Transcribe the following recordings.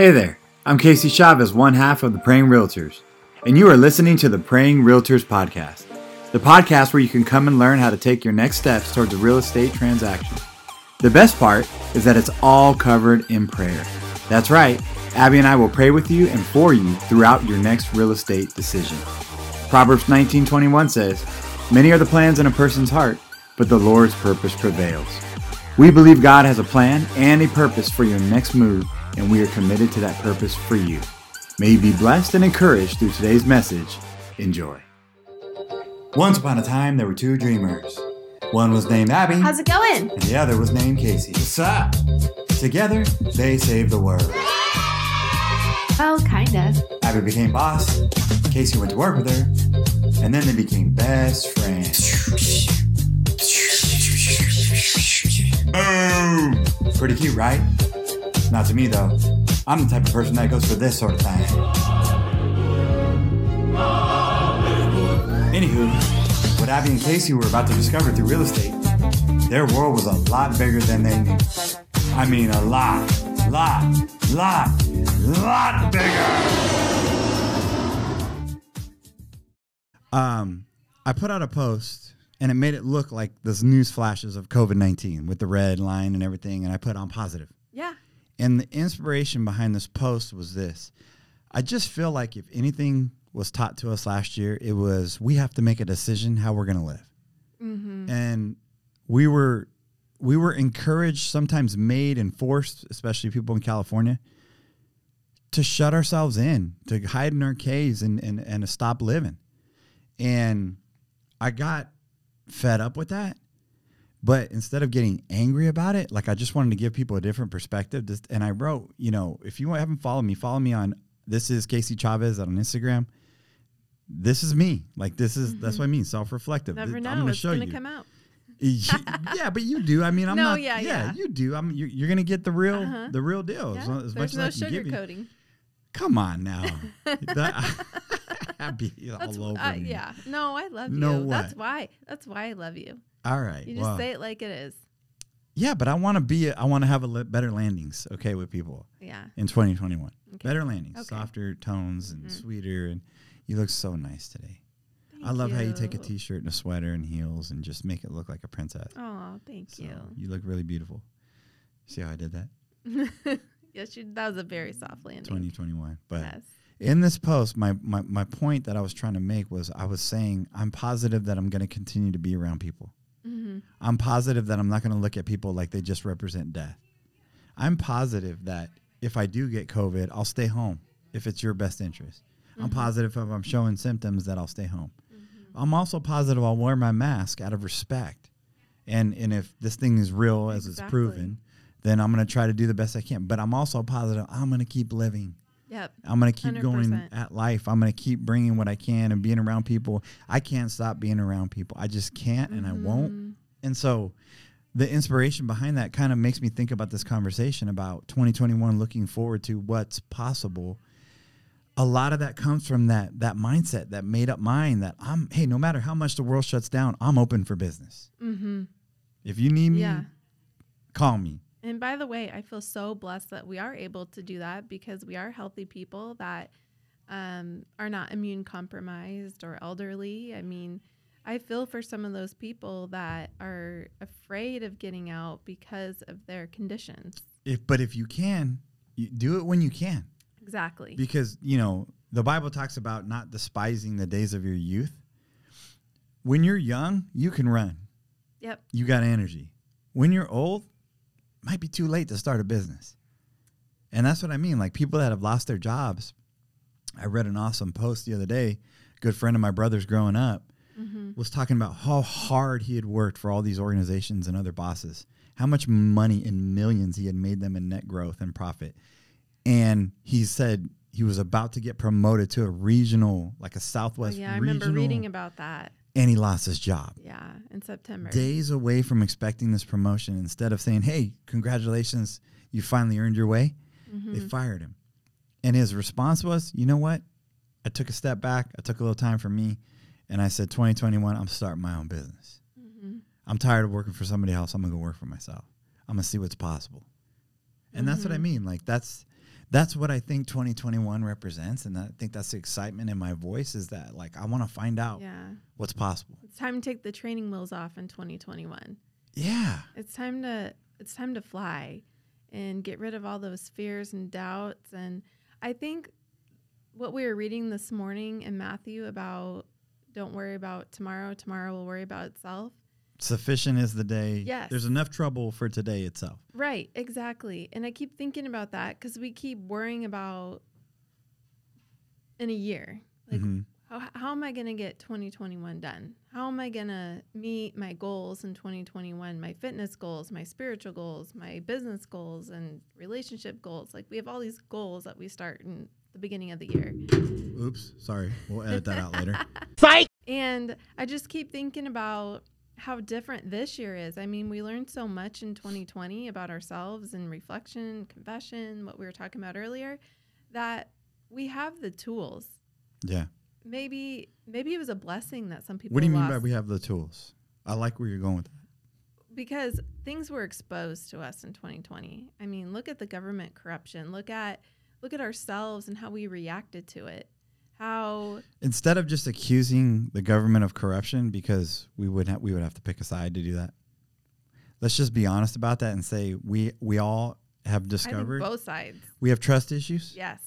Hey there, I'm Casey Chavez, one half of the Praying Realtors, and you are listening to the Praying Realtors Podcast, the podcast where you can come and learn how to take your next steps towards a real estate transaction. The best part is that it's all covered in prayer. That's right, Abby and I will pray with you and for you throughout your next real estate decision. Proverbs 19:21 says, "Many are the plans in a person's heart, but the Lord's purpose prevails." We believe God has a plan and a purpose for your next move, and we are committed to that purpose for you. May you be blessed and encouraged through today's message. Enjoy. Once upon a time, there were two dreamers. One was named Abby, How's it going? and the other was named Casey. What's up? Together, they saved the world. Well, kinda. Abby became boss, Casey went to work with her, and then they became best friends. Boom! Pretty cute, right? Not to me, though. I'm the type of person that goes for this sort of thing. Anywho, what Abby and Casey were about to discover through real estate, their world was a lot bigger than they knew. I mean, a lot, lot, lot, lot bigger. Um, I put out a post and it made it look like those news flashes of COVID 19 with the red line and everything. And I put on positive. Yeah. And the inspiration behind this post was this I just feel like if anything was taught to us last year, it was we have to make a decision how we're going to live. Mm-hmm. And we were we were encouraged, sometimes made and forced, especially people in California, to shut ourselves in, to hide in our caves and and, and to stop living. And I got fed up with that. But instead of getting angry about it, like I just wanted to give people a different perspective. Just, and I wrote, you know, if you haven't followed me, follow me on this is Casey Chavez on Instagram. This is me. Like this is that's what I mean. Self-reflective. Never Th- know. I'm gonna it's show gonna you. come out. yeah, but you do. I mean, I'm No, not. yeah, yeah. you do. I'm. You're, you're gonna get the real, Uh-huh. the real deal. as, Yeah. as There's much no as I can give you. sugarcoating. Come on now. that, I'd be That's all over uh, yeah. No, I love you. No you. That's why. That's why I love you. All right. You just say it like it is. yeah, but I want to be. I want to have a li- better landings. Okay, with people Yeah. in 2021. Okay. Better landings, Okay. softer tones and Mhm. sweeter. And you look so nice today. I love how you take a t-shirt and a sweater and heels and just make it look like a princess. Oh, thank So you. you look really beautiful. See how I did that? yes, you, that was a very soft landing. 2021. But yes. in this post, my, my, my point that I was trying to make was I was saying I'm positive that I'm going to continue to be around people. Mm-hmm. I'm I'm positive that I'm not going to look at people like they just represent death. I'm positive that if I do get COVID, I'll stay home if it's your best interest. I'm Mm-hmm. positive if I'm showing symptoms that I'll stay home. I'm also positive I'll wear my mask out of respect. And and if this thing is real as it's proven, then I'm going to try to do the best I can. But I'm also positive I'm going to keep living. Yep. I'm gonna keep going 100%. at life. I'm gonna keep bringing what I can and being around people. I can't stop being around people. I just can't, and I won't. And so, the inspiration behind that kind of makes me think about this conversation about 2021, looking forward to what's possible. A lot of that comes from that that mindset, that made up mind that I'm. Hey, no matter how much the world shuts down, I'm open for business. Mhm. If you need me, Yeah. call me. And by the way, I feel so blessed that we are able to do that because we are healthy people that um, are not immune compromised or elderly. I mean, I feel for some of those people that are afraid of getting out because of their conditions. If but if you can, you do it when you can. Exactly. because you know the bible talks about not despising the days of your youth when you're young you can run yep. you got energy when you're old might be too late to start a business and that's what i mean like people that have lost their jobs i read an awesome post the other day a good friend of my brother's growing up hmm was talking about how hard he had worked for all these organizations and other bosses, how much money in millions he had made them in net growth and profit. And he said he was about to get promoted to a regional, like a Oh, Southwest yeah, I regional, remember reading about that. and he lost his job. Yeah, in September. Days away from expecting this promotion, instead of saying, "Hey, congratulations, you finally earned your way," Mhm. they fired him. And his response was, "You know what? I took a step back. I took a little time for me, and I said, 2021, I'm starting my own business." Mhm. I'm tired of working for somebody else. I'm gonna go work for myself. I'm gonna see what's possible. And that's what I Mhm. mean. Like that's that's what I think 2021 represents, and I think that's the excitement in my voice is that like I want to find out Yeah. what's possible. It's time to take the training wheels off in 2021. Yeah, It's time to it's time to fly and get rid of all those fears and doubts and I think what we were reading this morning in Matthew about don't worry about tomorrow, tomorrow will worry about itself. sufficient is the day. Yes. there's enough trouble for today itself. Right, exactly. And I keep thinking about that cuz we keep worrying about in a year. Like Mhm. how, how am I going to get 2021 done? How am I going to meet my goals in 2021? My fitness goals, my spiritual goals, my business goals, and relationship goals. Like we have all these goals that we start in the beginning of the year. Oops, sorry. We'll edit that out later. And I just keep thinking about how different this year is. I mean, we learned so much in 2020 about ourselves and reflection, confession, what we were talking about earlier, that we have the tools. Yeah. Maybe maybe it was a blessing that some people What do you mean by we have the tools? I like where you're going with that. because things were exposed to us in 2020. I mean, look at the government corruption. Look at look at ourselves and how we reacted to it. How Instead of just accusing the government of corruption, because we would ha- we would have to pick a side to do that. Let's just be honest about that and say we we all have discovered both sides. we have trust issues. Yes.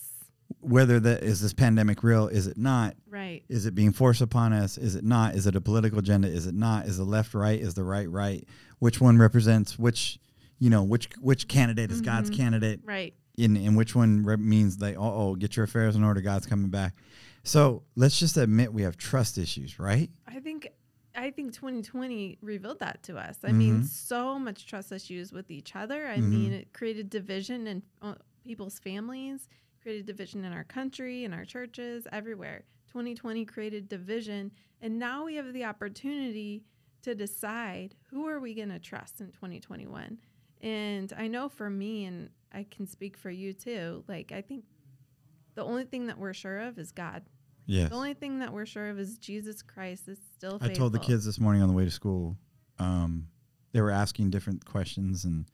Whether that is this pandemic real, is it not? Right. Is it being forced upon us? Is it not? Is it a political agenda? Is it not? Is the left right? Is the right right? Which one represents which? You know which which candidate is God's Mhm. candidate? Right. In and which one re- means like, oh, oh, get your affairs in order. God's coming back. So let's just admit we have trust issues, right? I think I think 2020 revealed that to us. I mean, Mhm. so much trust issues with each other. I Mhm. mean, it created division in uh, people's families, created division in our country, in our churches, everywhere. 2020 created division, and now we have the opportunity to decide who are we going to trust in 2021. And I know for me and I can speak for you too, like I think the only thing that we're sure of is God. Yes. The only thing that we're sure of is Jesus Christ is still I told the kids this morning on the way to school. Um, they were asking different questions, and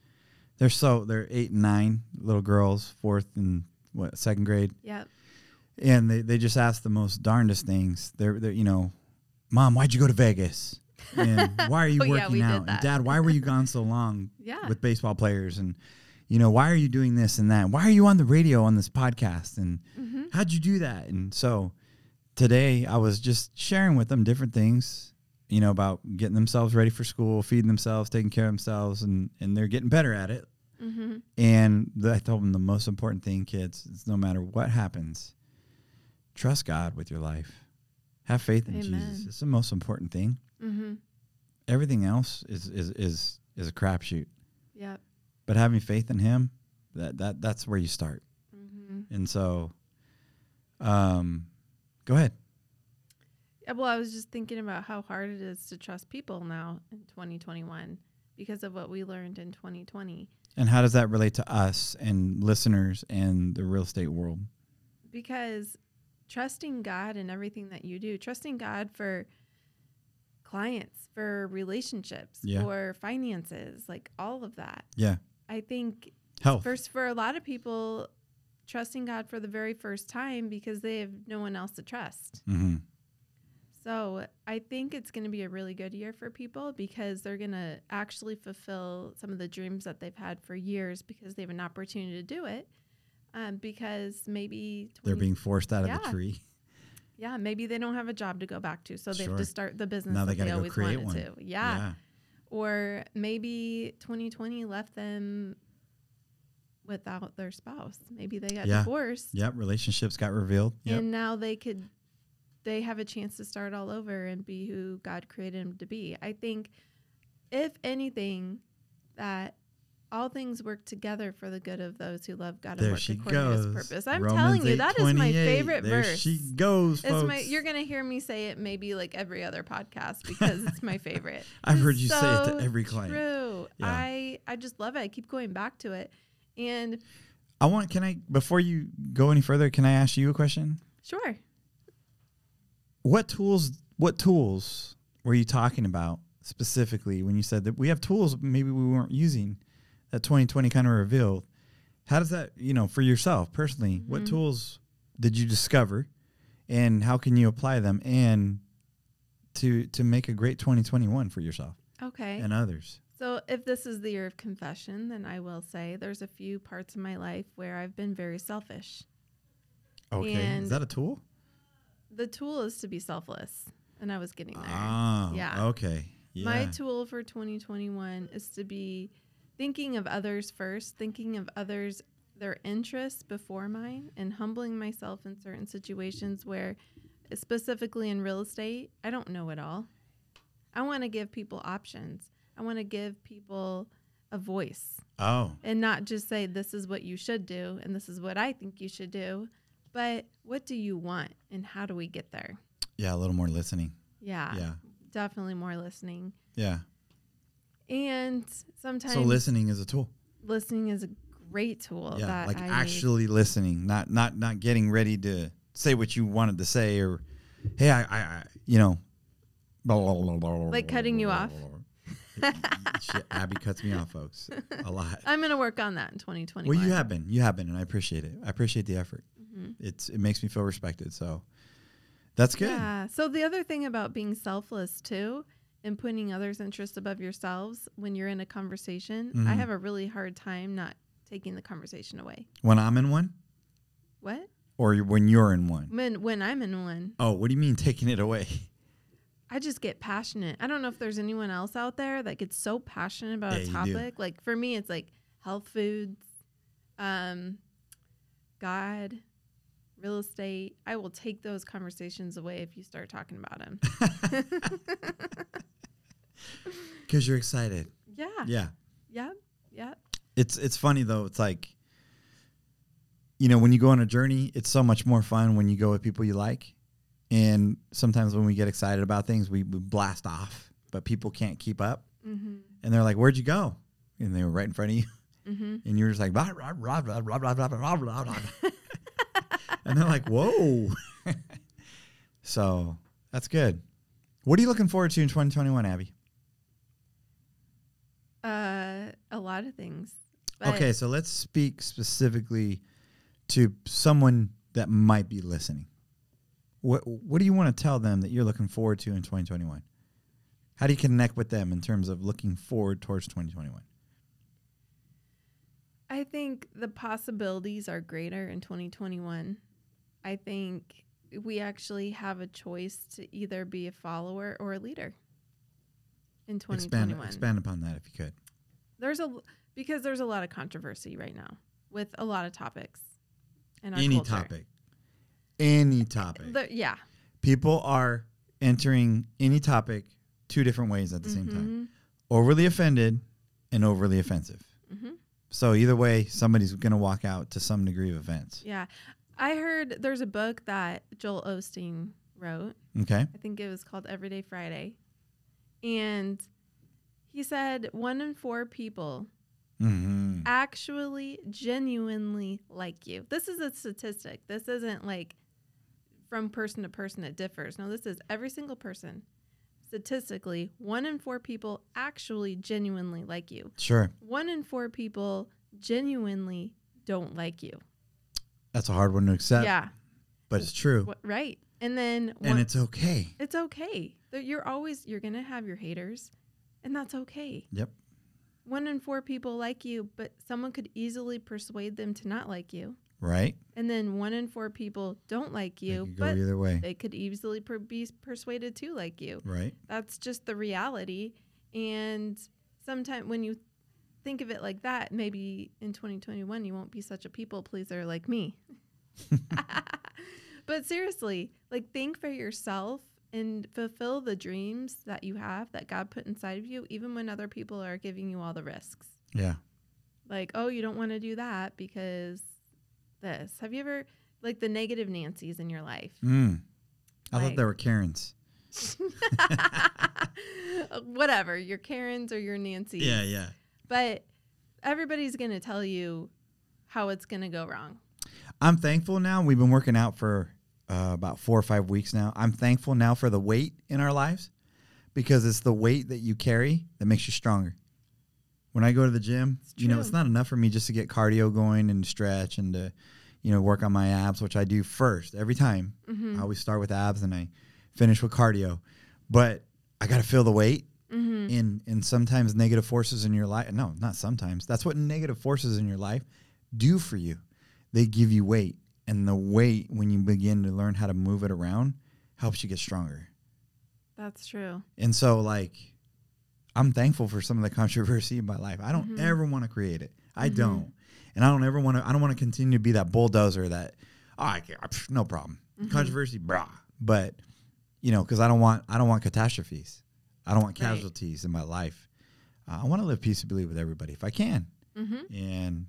they're so they're eight and nine little girls, fourth and what second grade, Yep. and they, they just asked the most darndest things. They're they're you know, mom, why'd you go to Vegas? And why are you Oh, working did out? And dad, why were you gone so long? Yeah. with baseball players and you know why are you doing this and that? Why are you on the radio on this podcast? And hmm how'd you do that? And so today i was just sharing with them different things you know about getting themselves ready for school feeding themselves taking care of themselves and and they're getting better at it. Hmm and the, i told them the most important thing kids is no matter what happens trust god with your life. Have faith in jesus. It's the most important thing. Hmm everything else is is is is a crapshoot. Yep. But having faith in him that that that's where you start hmm and so um go ahead Yeah, well, I was just thinking about how hard it is to trust people now in 2021 because of what we learned in 2020. and how does that relate to us and listeners and the real estate world Because trusting God in everything that you do, trusting God for clients, for relationships, Yeah. for finances, like all of that. yeah I think health First, for a lot of people, trusting God for the very first time because they have no one else to trust. hmm So I think it's going to be a really good year for people because they're going to actually fulfill some of the dreams that they've had for years because they have an opportunity to do it. Um, because maybe they're being forced out of the tree yeah maybe they don't have a job to go back to, so they have to start the business Now they they go always create wanted one. to. Yeah. Or maybe 2020 left them without their spouse. Maybe they got Yeah. divorced yep relationships got revealed yep and now they could they have a chance to start all over and be who God created them to be. I think if anything that all things work together for the good of those who love God and there work she according to his purpose. I'm Romans telling you, that is my favorite there verse. she goes It's folks. my, you're gonna hear me say it maybe like every other podcast because it's my favorite. I've It's heard you say it to every client. True. Yeah. I I just love it. I keep going back to it. And i want can i before you go any further can i ask you a question sure. what tools what tools were you talking about specifically when you said that we have tools maybe we weren't using that 2020 kind of revealed How does that, you know, for yourself personally, what tools did you discover and how can you apply them and to to make a great 2021 for yourself Okay. and others? So, if this is the year of confession, then I will say there's a few parts of my life where I've been very selfish. Okay. And- Is that a tool? The tool is to be selfless, and I was getting there. Ah, Yeah. Okay. Yeah. My tool for 2021 is to be thinking of others first, thinking of others, their interests before mine, and humbling myself in certain situations where, specifically in real estate, I don't know it all. I want to give people options. I want to give people a voice oh, and not just say, this is what you should do and this is what I think you should do, but what do you want and how do we get there? yeah, a little more listening. Yeah, Yeah. definitely more listening. Yeah. And sometimes So listening is a tool. listening is a great tool. yeah, like I actually listening, not not not getting ready to say what you wanted to say or hey, I I, I you know Like cutting you off? Shit, Abby cuts me off, folks, a lot. I'm going to work on that in 2021. Well, you have been, you have been, and I appreciate it. I appreciate the effort. Mhm. It's it makes me feel respected. So that's good. Yeah. So the other thing about being selfless too and putting others' interests above yourselves when you're in a conversation, I Mhm. have a really hard time not taking the conversation away. When I'm in one, What? or when you're in one. When when I'm in one, Oh, what do you mean taking it away? I just get passionate. I don't know if there's anyone else out there that gets so passionate about Yeah, a topic. Like for me, it's like health foods, um, God, real estate. I will take those conversations away if you start talking about them. Because you're excited. yeah. Yeah. Yeah. Yeah. It's it's funny though. It's like you know, when you go on a journey, it's so much more fun when you go with people you like. And sometimes when we get excited about things, we, we blast off, but people can't keep up. Mm-hmm. And they're like, "Where'd you go?" And they were right in front of you, Mm-hmm. and you're just like, "Blah, blah, blah, blah, blah, blah, blah, blah, blah, blah." and they're like, "Whoa!" so that's good. What are you looking forward to in 2021, Abby? Uh, a lot of things. Okay, so let's speak specifically to someone that might be listening. What What do you want to tell them that you're looking forward to in 2021? How do you connect with them in terms of looking forward towards 2021? I think the possibilities are greater in 2021. I think we actually have a choice to either be a follower or a leader in Expand 2021. expand upon that if you could. There's a because there's a lot of controversy right now with a lot of topics in Any culture. topic, any topic. The- yeah. People are entering any topic two different ways at the same time: Mhm. overly offended and overly offensive. Mhm. So either way, somebody's going to walk out to some degree of offense. Yeah. I heard there's a book that Joel Osteen wrote. Okay. I think it was called Everyday Friday. And he said one in four people hmm actually genuinely like you. This is a statistic. This isn't like from person to person it differs. No, this is every single person. Statistically, one in four people actually genuinely like you. Sure. One in four people genuinely don't like you. That's a hard one to accept, yeah. but it's true. Right. And then and it's okay. it's okay. That You're always you're gonna have your haters, and that's okay. Yep. One in four people like you, but someone could easily persuade them to not like you. Right? And then one in four people don't like you, but either way. they could easily per- be persuaded to like you. Right? That's just the reality. And sometimes when you think of it like that, maybe in 2021 you won't be such a people pleaser like me. but seriously, like think for yourself and fulfill the dreams that you have that God put inside of you, even when other people are giving you all the risks. Yeah. Like, oh, you don't want to do that because this. Have you ever, like, the negative Nancy's in your life? Mm. I thought Like- they were Karens. Whatever, your Karens or your Nancy's. Yeah, yeah. But everybody's going to tell you how it's going to go wrong. I'm thankful now. We've been working out for uh, about four or five weeks now. I'm thankful now for the weight in our lives because it's the weight that you carry that makes you stronger. when I go to the gym, you know, it's not enough for me just to get cardio going and stretch and to, you know, work on my abs, which I do first every time. Mm-hmm. I always start with abs and I finish with cardio. But I got to feel the weight Mm-hmm. in and sometimes negative forces in your life. No, not sometimes. That's what negative forces in your life do for you. They give you weight, and the weight when you begin to learn how to move it around helps you get stronger. That's true. And so, like, I'm thankful for some of the controversy in my life. I don't Mhm. ever want to create it. I Mhm. don't, and I don't ever want to. I don't want to continue to be that bulldozer that, oh, I can't, no problem. Mhm. Controversy, brah. But you know, because I don't want. I don't want catastrophes. I don't want Right. casualties in my life. Uh, I want to live peaceably with everybody if I can. Mm-hmm. And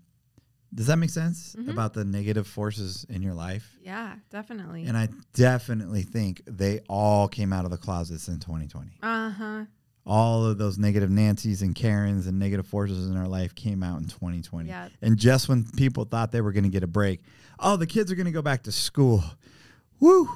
does that make sense Mhm. about the negative forces in your life? Yeah, definitely. And I definitely think they all came out of the closets in 2020 uh huh. all of those negative Nancy's and Karens and negative forces in our life came out in 2020. Yeah. And just when people thought they were going to get a break, oh, the kids are going to go back to school. Woo!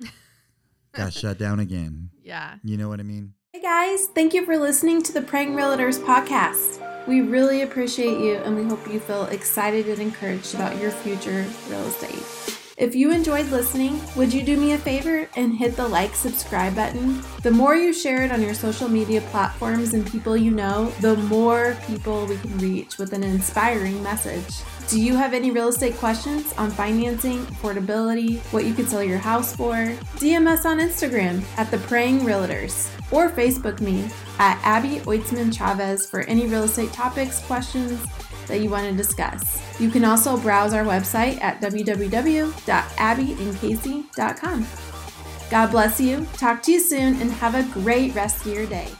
Got shut down again. Yeah. You know what I mean? Hey guys, thank you for listening to the Praying Realtors podcast. We really appreciate you and we hope you feel excited and encouraged about your future real estate. If you enjoyed listening, would you do me a favor and hit the like subscribe button? The more you share it on your social media platforms and people you know, the more people we can reach with an inspiring message. Do you have any real estate questions on financing, affordability, what you could sell your house for? DM us on Instagram at The Praying Realtors or Facebook me at Abby Oitzman Chavez for any real estate topics, questions that you want to discuss. You can also browse our website at www.abbyandcasey.com. God bless you, talk to you soon, and have a great rest of your day.